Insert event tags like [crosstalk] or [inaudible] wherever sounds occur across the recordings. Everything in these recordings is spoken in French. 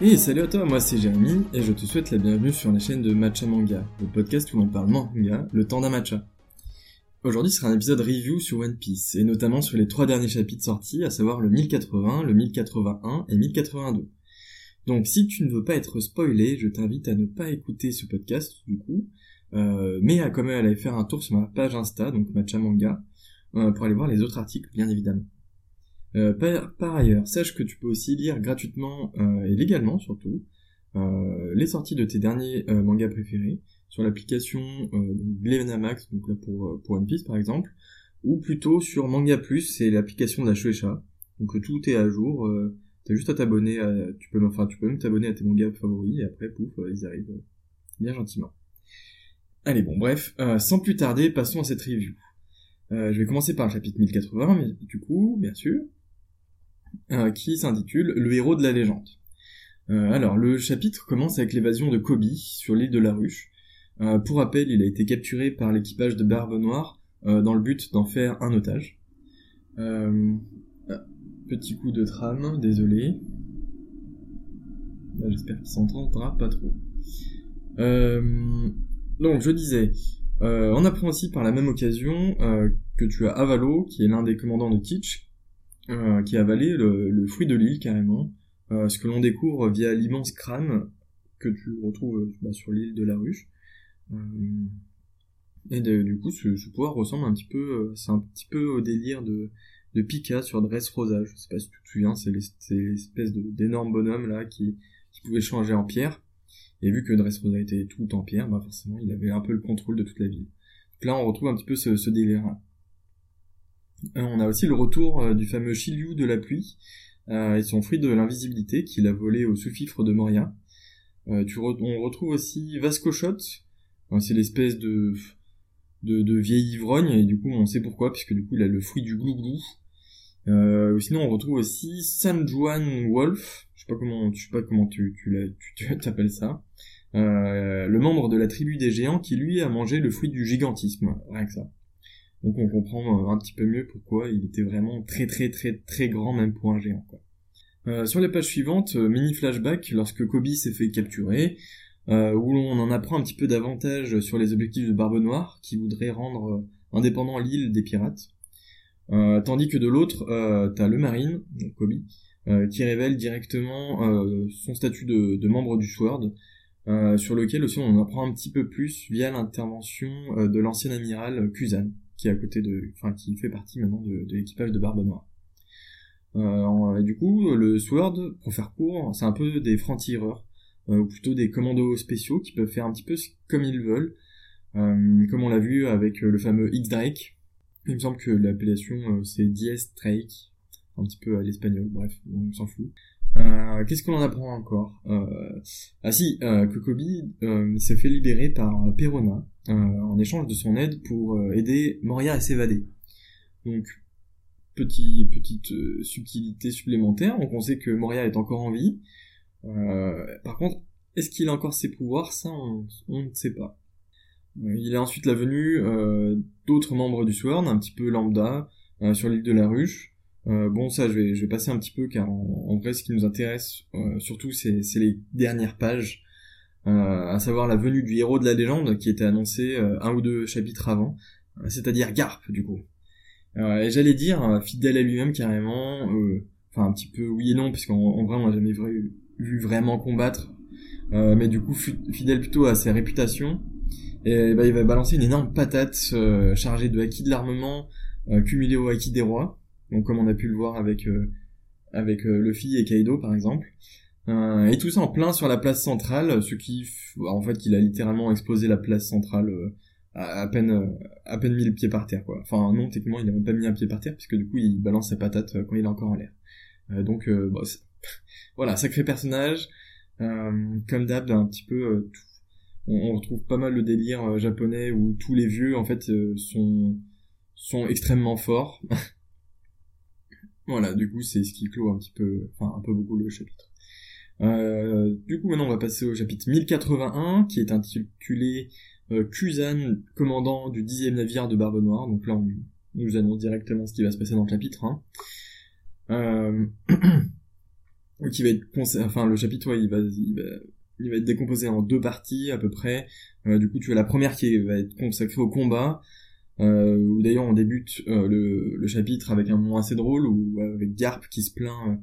Et salut à toi, moi c'est Jérémy et je te souhaite la bienvenue sur la chaîne de Matcha Manga, le podcast où l'on parle manga, le temps d'un matcha. Aujourd'hui sera un épisode review sur One Piece et notamment sur les trois derniers chapitres sortis, à savoir le 1080, le 1081 et 1082. Donc si tu ne veux pas être spoilé, je t'invite à ne pas écouter ce podcast du coup, euh, mais à quand même aller faire un tour sur ma page Insta, donc Matcha Manga, euh, pour aller voir les autres articles bien évidemment. Euh, par, ailleurs, sache que tu peux aussi lire gratuitement euh, et légalement surtout euh, les sorties de tes derniers mangas préférés sur l'application Glenamax, donc là pour, pour One Piece par exemple, ou plutôt sur Manga Plus, c'est l'application de la Shueisha. Donc tout est à jour, t'as juste à t'abonner, à, tu peux, enfin tu peux même t'abonner à tes mangas favoris et après pouf, ils arrivent bien gentiment. Allez bon bref, sans plus tarder, passons à cette review. je vais commencer par le chapitre 1080, mais du coup, bien sûr, euh, qui s'intitule Le héros de la légende. Euh, alors, le chapitre commence avec l'évasion de Kobe sur l'île de la Ruche. Euh, pour rappel, il a été capturé par l'équipage de Barbe Noire dans le but d'en faire un otage. petit coup de trame, désolé. J'espère qu'il s'entendra pas trop. donc, je disais, on apprend aussi par la même occasion que tu as Avalo, qui est l'un des commandants de Teach, euh, qui a avalé le, fruit de l'île carrément, euh, ce que l'on découvre via l'immense crâne que tu retrouves euh, bah, sur l'île de la ruche. et du coup, ce, pouvoir ressemble un petit peu, c'est un petit peu au délire de, de Pika sur Dressrosa. Je sais pas si tu te souviens, c'est l'espèce d'énorme bonhomme là qui, qui pouvait changer en pierre. Et vu que Dressrosa était tout en pierre, bah forcément, il avait un peu le contrôle de toute la ville. Donc là, on retrouve un petit peu ce, ce délire. Euh, on a aussi le retour euh, du fameux Shilyu de la pluie euh, et son fruit de l'invisibilité qu'il a volé au sous-fifre de Moria. on retrouve aussi Vasco Shot, c'est l'espèce de, de, de vieil ivrogne et du coup on sait pourquoi puisque du coup il a le fruit du glouglou. Euh, sinon on retrouve aussi San Juan Wolf, je sais pas comment, sais pas comment tu tu [laughs] t'appelles ça, le membre de la tribu des géants qui lui a mangé le fruit du gigantisme, rien ça. Donc on comprend euh, un petit peu mieux pourquoi il était vraiment très très très très grand même pour un géant. Euh, sur les pages suivantes, euh, mini flashback lorsque Kobe s'est fait capturer, où l'on en apprend un petit peu davantage sur les objectifs de Barbe Noire, qui voudrait rendre indépendant l'île des pirates. tandis que de l'autre, t'as le Marine, donc Kobe, qui révèle directement son statut de, de, membre du SWORD, sur lequel aussi on en apprend un petit peu plus via l'intervention de l'ancien amiral Kuzan qui fait partie maintenant de, l'équipage de Barbe Noire. Euh, du coup, le Sword, pour faire court, c'est un peu des francs-tireurs, euh, ou plutôt des commandos spéciaux qui peuvent faire un petit peu comme ils veulent, euh, comme on l'a vu avec le fameux X-Drake. Il me semble que l'appellation c'est Diez Drake, un petit peu à l'espagnol, bref, on s'en fout. Euh, qu'est-ce qu'on en apprend encore? Euh, Ah si, euh, euh, s'est fait libérer par Perona en échange de son aide pour aider Moria à s'évader. Donc petit, petite subtilité supplémentaire, donc on sait que Moria est encore en vie. par contre, est-ce qu'il a encore ses pouvoirs? Ça, on, ne sait pas. Il a ensuite la venue d'autres membres du Sword, un petit peu lambda, sur l'île de la Ruche, euh, bon, ça, je vais, je vais passer un petit peu, car en, vrai, ce qui nous intéresse, euh, surtout, c'est les dernières pages, euh, à savoir la venue du héros de la légende, qui était annoncé un ou deux chapitres avant, c'est-à-dire Garp, du coup. et j'allais dire, fidèle à lui-même, carrément, enfin, un petit peu oui et non, parce qu'en vrai, on l'a jamais vu, vu, vraiment combattre, mais du coup, fidèle plutôt à sa réputation, et bah, il va balancer une énorme patate chargée de acquis de l'armement, cumulé au acquis des rois, donc comme on a pu le voir avec euh, avec euh, Luffy et Kaido par exemple. Euh, et tout ça en plein sur la place centrale, ce qui en fait il a littéralement explosé la place centrale à, peine à peine mis le pied par terre quoi. Enfin non techniquement il a même pas mis un pied par terre puisque du coup il balance sa patate quand il est encore en l'air. donc bon, [laughs] voilà sacré personnage. comme d'hab un petit peu on, on, retrouve pas mal le délire japonais où tous les vieux en fait sont sont extrêmement forts [laughs] Voilà, du coup, c'est ce qui clôt un petit peu, enfin, un peu beaucoup le chapitre. Euh, du coup, maintenant, on va passer au chapitre 1081, qui est intitulé euh, Kuzan, commandant du dixième navire de Barbe Noire. Donc là, on, nous annonce directement ce qui va se passer dans le chapitre. Hein. Euh... [clears throat] qui va être enfin le chapitre il va il va il va être décomposé en deux parties à peu près. Euh, du coup, tu as la première qui va être consacrée au combat, où d'ailleurs on débute euh, le, chapitre avec un moment assez drôle, où avec Garp qui se plaint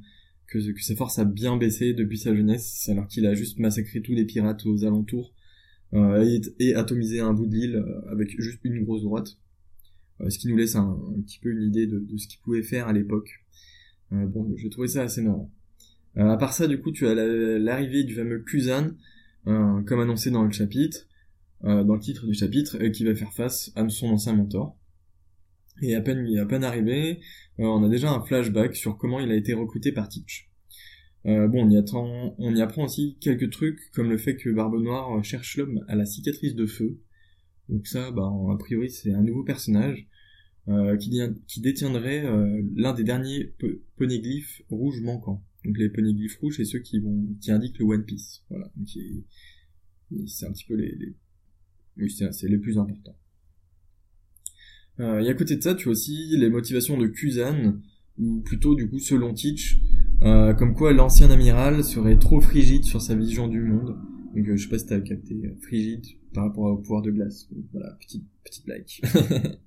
que, que sa force a bien baissé depuis sa jeunesse, alors qu'il a juste massacré tous les pirates aux alentours et, atomisé un bout de l'île avec juste une grosse droite. ce qui nous laisse un, petit peu une idée de, ce qu'il pouvait faire à l'époque. bon, j'ai trouvé ça assez marrant. Euh, à part ça, du coup, tu as l'arrivée du fameux Kuzan, euh, comme annoncé dans le chapitre, euh, dans le titre du chapitre, qui va faire face à son ancien mentor. Et à peine, à peine arrivé, on a déjà un flashback sur comment il a été recruté par Teach. bon, on y, attend, on y apprend aussi quelques trucs, comme le fait que Barbe Noire cherche l'homme à la cicatrice de feu. Donc ça, bah, a priori, c'est un nouveau personnage qui, qui, détiendrait l'un des derniers poneglyphes rouges manquants. Donc les poneglyphes rouges, c'est ceux qui vont qui indiquent le One Piece. Voilà. C'est un petit peu les, les... oui c'est les plus importants. Euh, et à côté de ça, tu as aussi les motivations de Kuzan, ou plutôt du coup selon Teach, euh, comme quoi l'ancien amiral serait trop frigide sur sa vision du monde. Donc euh, je sais pas si t'as capté euh, frigide par rapport au pouvoir de glace. Voilà, petite petite blague. [laughs]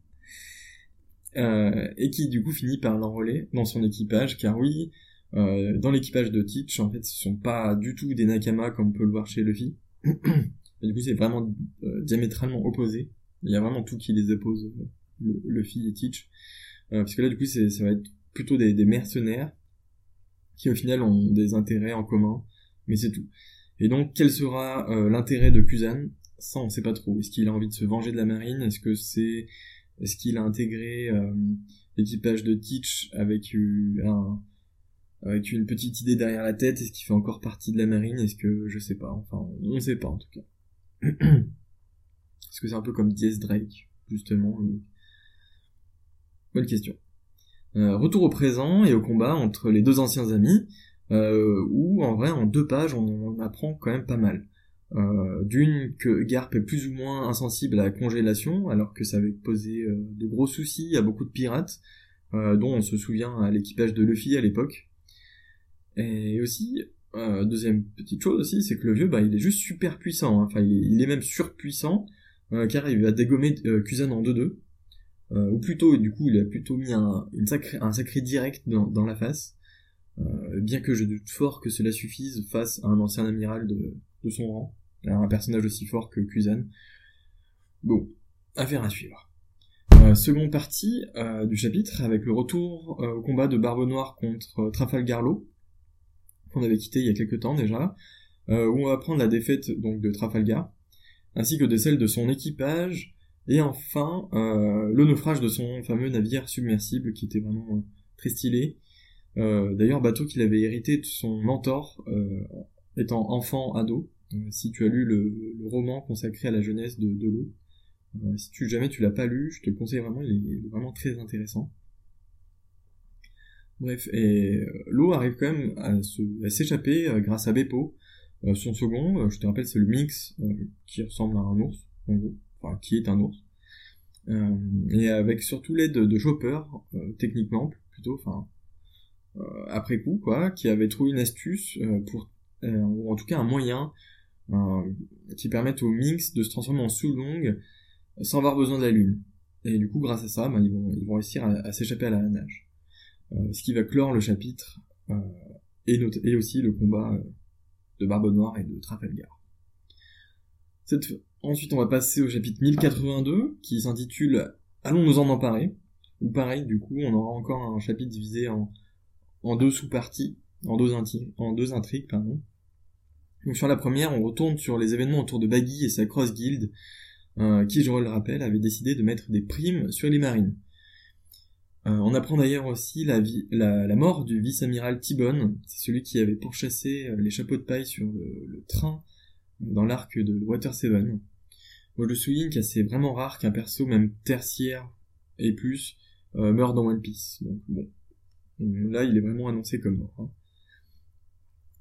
euh, et qui du coup finit par l'enrôler dans son équipage, car oui, dans l'équipage de Teach, en fait, ce sont pas du tout des Nakama comme on peut le voir chez Luffy. [clears throat] et du coup, c'est vraiment euh, diamétralement opposé. Il y a vraiment tout qui les oppose, euh, Luffy et Teach. parce que là, du coup, ça va être plutôt des, des, mercenaires qui, au final, ont des intérêts en commun, mais c'est tout. Et donc, quel sera l'intérêt de Kuzan? Ça, on sait pas trop. Est-ce qu'il a envie de se venger de la marine? Est-ce que c'est... Est-ce qu'il a intégré l'équipage de Teach avec un avec une petite idée derrière la tête, est-ce qu'il fait encore partie de la marine, est-ce que, je sais pas, enfin, on sait pas en tout cas. [clears throat] Est-ce que c'est un peu comme Diaz Drake, justement Bonne question. Euh, retour au présent et au combat entre les deux anciens amis, euh, où en vrai en deux pages on en apprend quand même pas mal. Euh, D'une que Garp est plus ou moins insensible à la congélation, alors que ça avait posé euh, de gros soucis à beaucoup de pirates, euh, dont on se souvient à l'équipage de Luffy à l'époque. Et aussi, euh, deuxième petite chose aussi, c'est que le vieux, bah, il est juste super puissant. Hein. Enfin, il est, même surpuissant, euh, car il va dégommer euh, Kuzan en 2-2. Euh, ou plutôt, du coup, il a plutôt mis un, sacré, direct dans, la face. Euh, bien que je doute fort que cela suffise face à un ancien amiral de, son rang, un personnage aussi fort que Kuzan. Bon, affaire à suivre. Seconde partie du chapitre avec le retour au combat de Barbe Noire contre Trafalgar Law qu'on avait quitté il y a quelques temps déjà, euh, où on va prendre la défaite donc de Trafalgar, ainsi que de celle de son équipage, et enfin euh, le naufrage de son fameux navire submersible qui était vraiment euh, très stylé. D'ailleurs, bateau qu'il avait hérité de son mentor, étant enfant ado. si tu as lu le, roman consacré à la jeunesse de, de l'eau, si tu jamais tu l'as pas lu, je te le conseille vraiment, il est vraiment très intéressant. Bref, et euh, l'eau arrive quand même à s'échapper euh, grâce à Beppo. Euh, son second, je te rappelle, c'est le mix qui ressemble à un ours, en gros, enfin qui est un ours. et avec surtout l'aide de Chopper, techniquement plutôt, enfin après coup quoi, qui avait trouvé une astuce pour, ou en tout cas un moyen qui permette au mix de se transformer en sous-longue sans avoir besoin de la lune. Et du coup, grâce à ça, ben, ils vont réussir à s'échapper à la nage. Euh, ce qui va clore le chapitre euh, et, aussi le combat euh, de Barbe Noire et de Trafalgar. Ensuite, on va passer au chapitre 1082, qui s'intitule Allons nous en emparer. Ou pareil, du coup, on aura encore un chapitre divisé en, en deux sous-parties, en deux, en deux intrigues, pardon. Donc sur la première, on retourne sur les événements autour de Baggy et sa cross guild, qui, je le rappelle, avait décidé de mettre des primes sur les marines. Euh, on apprend d'ailleurs aussi la, mort du vice-amiral T-Bone, c'est celui qui avait pourchassé euh, les chapeaux de paille sur le, train dans l'arc de Water Seven. Moi je souligne que c'est vraiment rare qu'un perso même tertiaire et plus euh, meure dans One Piece. Donc bon, là il est vraiment annoncé comme mort. Hein.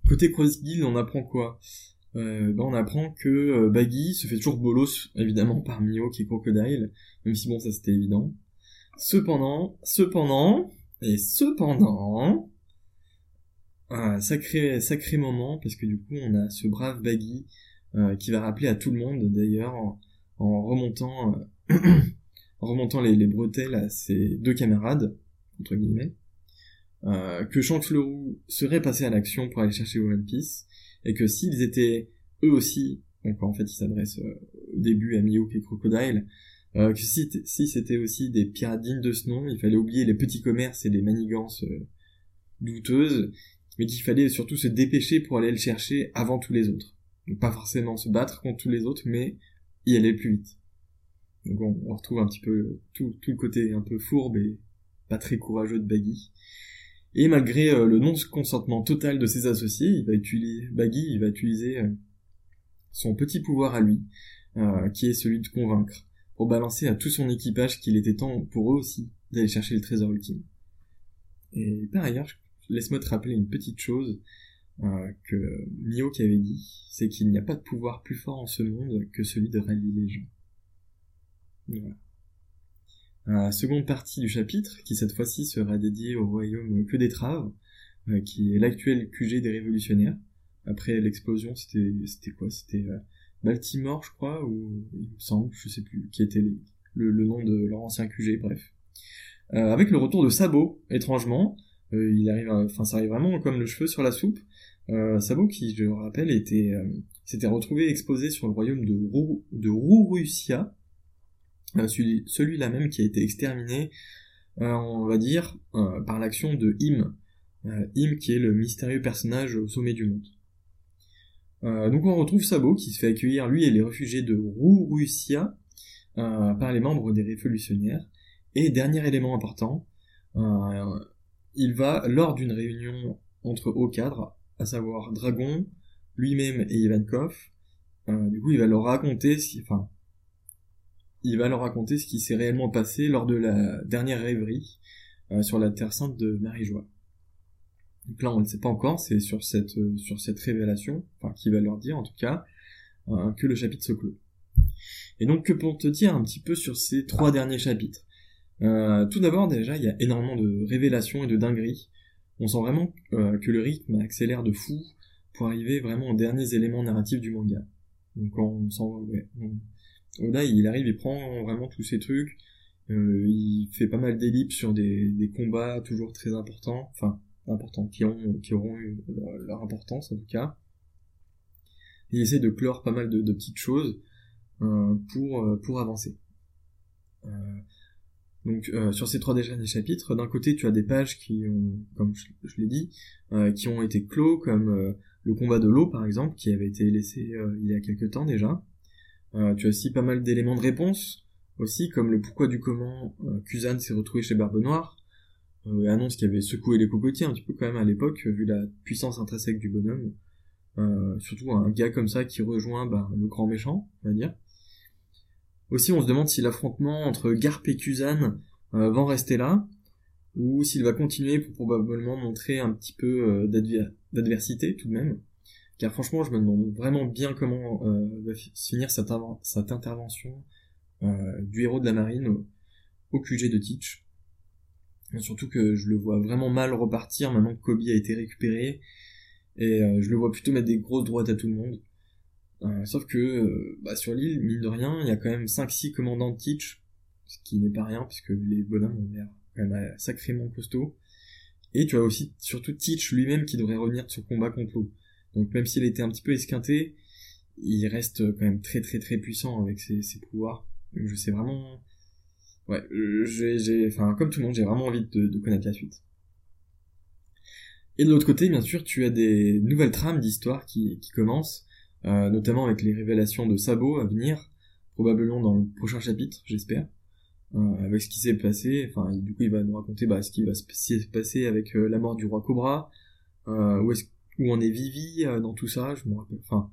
Côté Crossguild, on apprend quoi? Ben, on apprend que Baggy se fait toujours bolos, évidemment, par Mio qui est Crocodile, même si bon, ça c'était évident. Cependant, cependant, et cependant, un sacré sacré moment parce que du coup on a ce brave Baggy qui va rappeler à tout le monde d'ailleurs en, remontant [clears throat] en remontant les, les, bretelles à ses deux camarades entre guillemets que Shanks le Roux serait passé à l'action pour aller chercher One Piece et que s'ils étaient eux aussi donc en fait il s'adresse au début à Mihawk et Crocodile euh, que si, c'était aussi des pirates dignes de ce nom, il fallait oublier les petits commerces et les manigances euh, douteuses, mais qu'il fallait surtout se dépêcher pour aller le chercher avant tous les autres. Pas forcément se battre contre tous les autres, mais y aller plus vite. Donc on, retrouve un petit peu tout, tout, le côté un peu fourbe et pas très courageux de Baggy. Et malgré euh, le non-consentement total de ses associés, il va utiliser, Baggy, va utiliser son petit pouvoir à lui, qui est celui de convaincre pour balancer à tout son équipage qu'il était temps pour eux aussi d'aller chercher le trésor ultime. Et par ailleurs, laisse-moi te rappeler une petite chose euh, que Mio qui avait dit, c'est qu'il n'y a pas de pouvoir plus fort en ce monde que celui de rallier les gens. Voilà. La seconde partie du chapitre, qui cette fois-ci sera dédiée au royaume que des Traves, euh, qui est l'actuel QG des révolutionnaires. Après l'explosion, c'était quoi? C'était euh, Baltimore, je crois, ou il me semble, je sais plus, qui était le, nom de leur ancien QG, bref. Euh, avec le retour de Sabo, étrangement, euh, il arrive, enfin ça arrive vraiment comme le cheveu sur la soupe. Euh, Sabo, qui je le rappelle, était s'était retrouvé exposé sur le royaume de Rou, de Rourussia, celui-là même qui a été exterminé, on va dire, par l'action de Im. Im qui est le mystérieux personnage au sommet du monde. Euh, donc on retrouve Sabo qui se fait accueillir, lui et les réfugiés de Rourussia, euh, par les membres des révolutionnaires. Et dernier élément important, euh, il va, lors d'une réunion entre hauts cadres, à savoir Dragon, lui-même et Ivankov, du coup il va leur raconter, qui, enfin, il va leur raconter ce qui s'est réellement passé lors de la dernière rêverie sur la Terre Sainte de Marie-Joie. Donc là, on ne sait pas encore, c'est sur cette, euh, sur cette révélation, enfin, qui va leur dire en tout cas, euh, que le chapitre se clôt. Et donc, que pour te dire un petit peu sur ces trois derniers chapitres euh, Tout d'abord, déjà, il y a énormément de révélations et de dingueries. On sent vraiment que le rythme accélère de fou pour arriver vraiment aux derniers éléments narratifs du manga. Donc, on sent, ouais, Oda, il arrive, il prend vraiment tous ces trucs, il fait pas mal d'ellipses sur des, des combats toujours très importants, enfin, importants, qui, ont, qui auront eu leur, importance en tout cas. Il essaie de clore pas mal de, petites choses euh, pour, euh, pour avancer. Euh, donc sur ces trois derniers chapitres, d'un côté tu as des pages qui ont, comme je, l'ai dit, qui ont été clos, comme le combat de l'eau par exemple, qui avait été laissé il y a quelques temps déjà. tu as aussi pas mal d'éléments de réponse, aussi comme le pourquoi du comment Kuzan s'est retrouvé chez Barbe Noire, euh, annonce qui avait secoué les cocotiers un petit peu quand même à l'époque, vu la puissance intrinsèque du bonhomme. Euh, surtout un gars comme ça qui rejoint bah, le grand méchant, on va dire. Aussi, on se demande si l'affrontement entre Garp et Kuzan euh, va en rester là, ou s'il va continuer pour probablement montrer un petit peu euh, d'adversité tout de même. Car franchement, je me demande vraiment bien comment va finir cette, intervention du héros de la marine au, au QG de Teach. Surtout que je le vois vraiment mal repartir maintenant que Kobe a été récupéré. Et euh, je le vois plutôt mettre des grosses droites à tout le monde. Euh, sauf que euh, bah, sur l'île, mine de rien, il y a quand même 5-6 commandants de Teach, ce qui n'est pas rien, puisque les bonhommes ont l'air quand même sacrément costauds. Et tu as aussi surtout Teach lui-même qui devrait revenir de ce combat contre l'eau. Donc même s'il était un petit peu esquinté, il reste quand même très très très puissant avec ses, pouvoirs. Je sais vraiment ouais, euh, j'ai, enfin, comme tout le monde, j'ai vraiment envie de, connaître la suite. Et de l'autre côté, bien sûr, tu as des nouvelles trames d'histoire qui, qui commencent, euh, notamment avec les révélations de Sabo à venir, probablement dans le prochain chapitre, j'espère, euh, avec ce qui s'est passé. Enfin, du coup, il va nous raconter bah, ce qui va se passer avec euh, la mort du roi Cobra, euh, où est-ce où on est Vivi dans tout ça, je me rappelle. Enfin,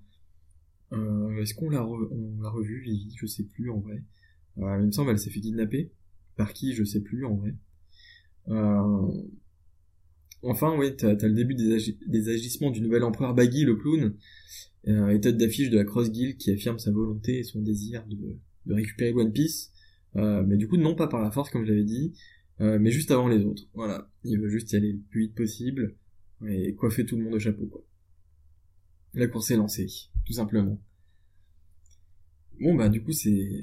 est-ce qu'on l'a on l'a revu Vivi? Je sais plus en vrai. Euh, il me semble elle s'est fait kidnapper. Par qui, je sais plus en vrai. Euh... Enfin, oui, t'as as le début des, agissements du nouvel empereur Baggy, le clown, euh, et d'affiche de la Cross Guild qui affirme sa volonté et son désir de, de récupérer One Piece. Euh, mais du coup, non pas par la force, comme j'avais dit, euh, mais juste avant les autres. Voilà, il veut juste y aller le plus vite possible, et coiffer tout le monde au chapeau, quoi. La course est lancée, tout simplement. Bon, bah, du coup, c'est,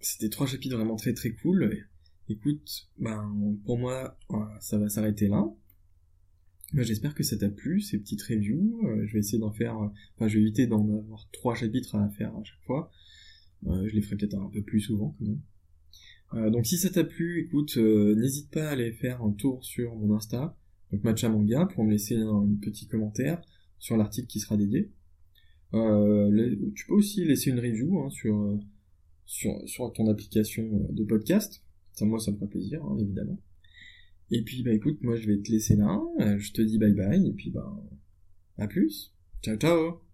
c'était trois chapitres vraiment très très cool. Écoute, ben, pour moi, ça va s'arrêter là. Ben, j'espère que ça t'a plu, ces petites reviews. Euh, je vais essayer d'en faire, enfin, je vais éviter d'en avoir trois chapitres à faire à chaque fois. Euh, je les ferai peut-être un peu plus souvent, quand même. Euh, donc si ça t'a plu, écoute, n'hésite pas à aller faire un tour sur mon Insta, donc Matcha Manga, pour me laisser un, petit commentaire sur l'article qui sera dédié. tu peux aussi laisser une review hein, sur, sur, sur ton application de podcast. Ça, moi, ça me fera plaisir, hein, évidemment. Et puis, bah écoute, moi, je vais te laisser là. Je te dis bye bye, et puis, bah, à plus. Ciao, ciao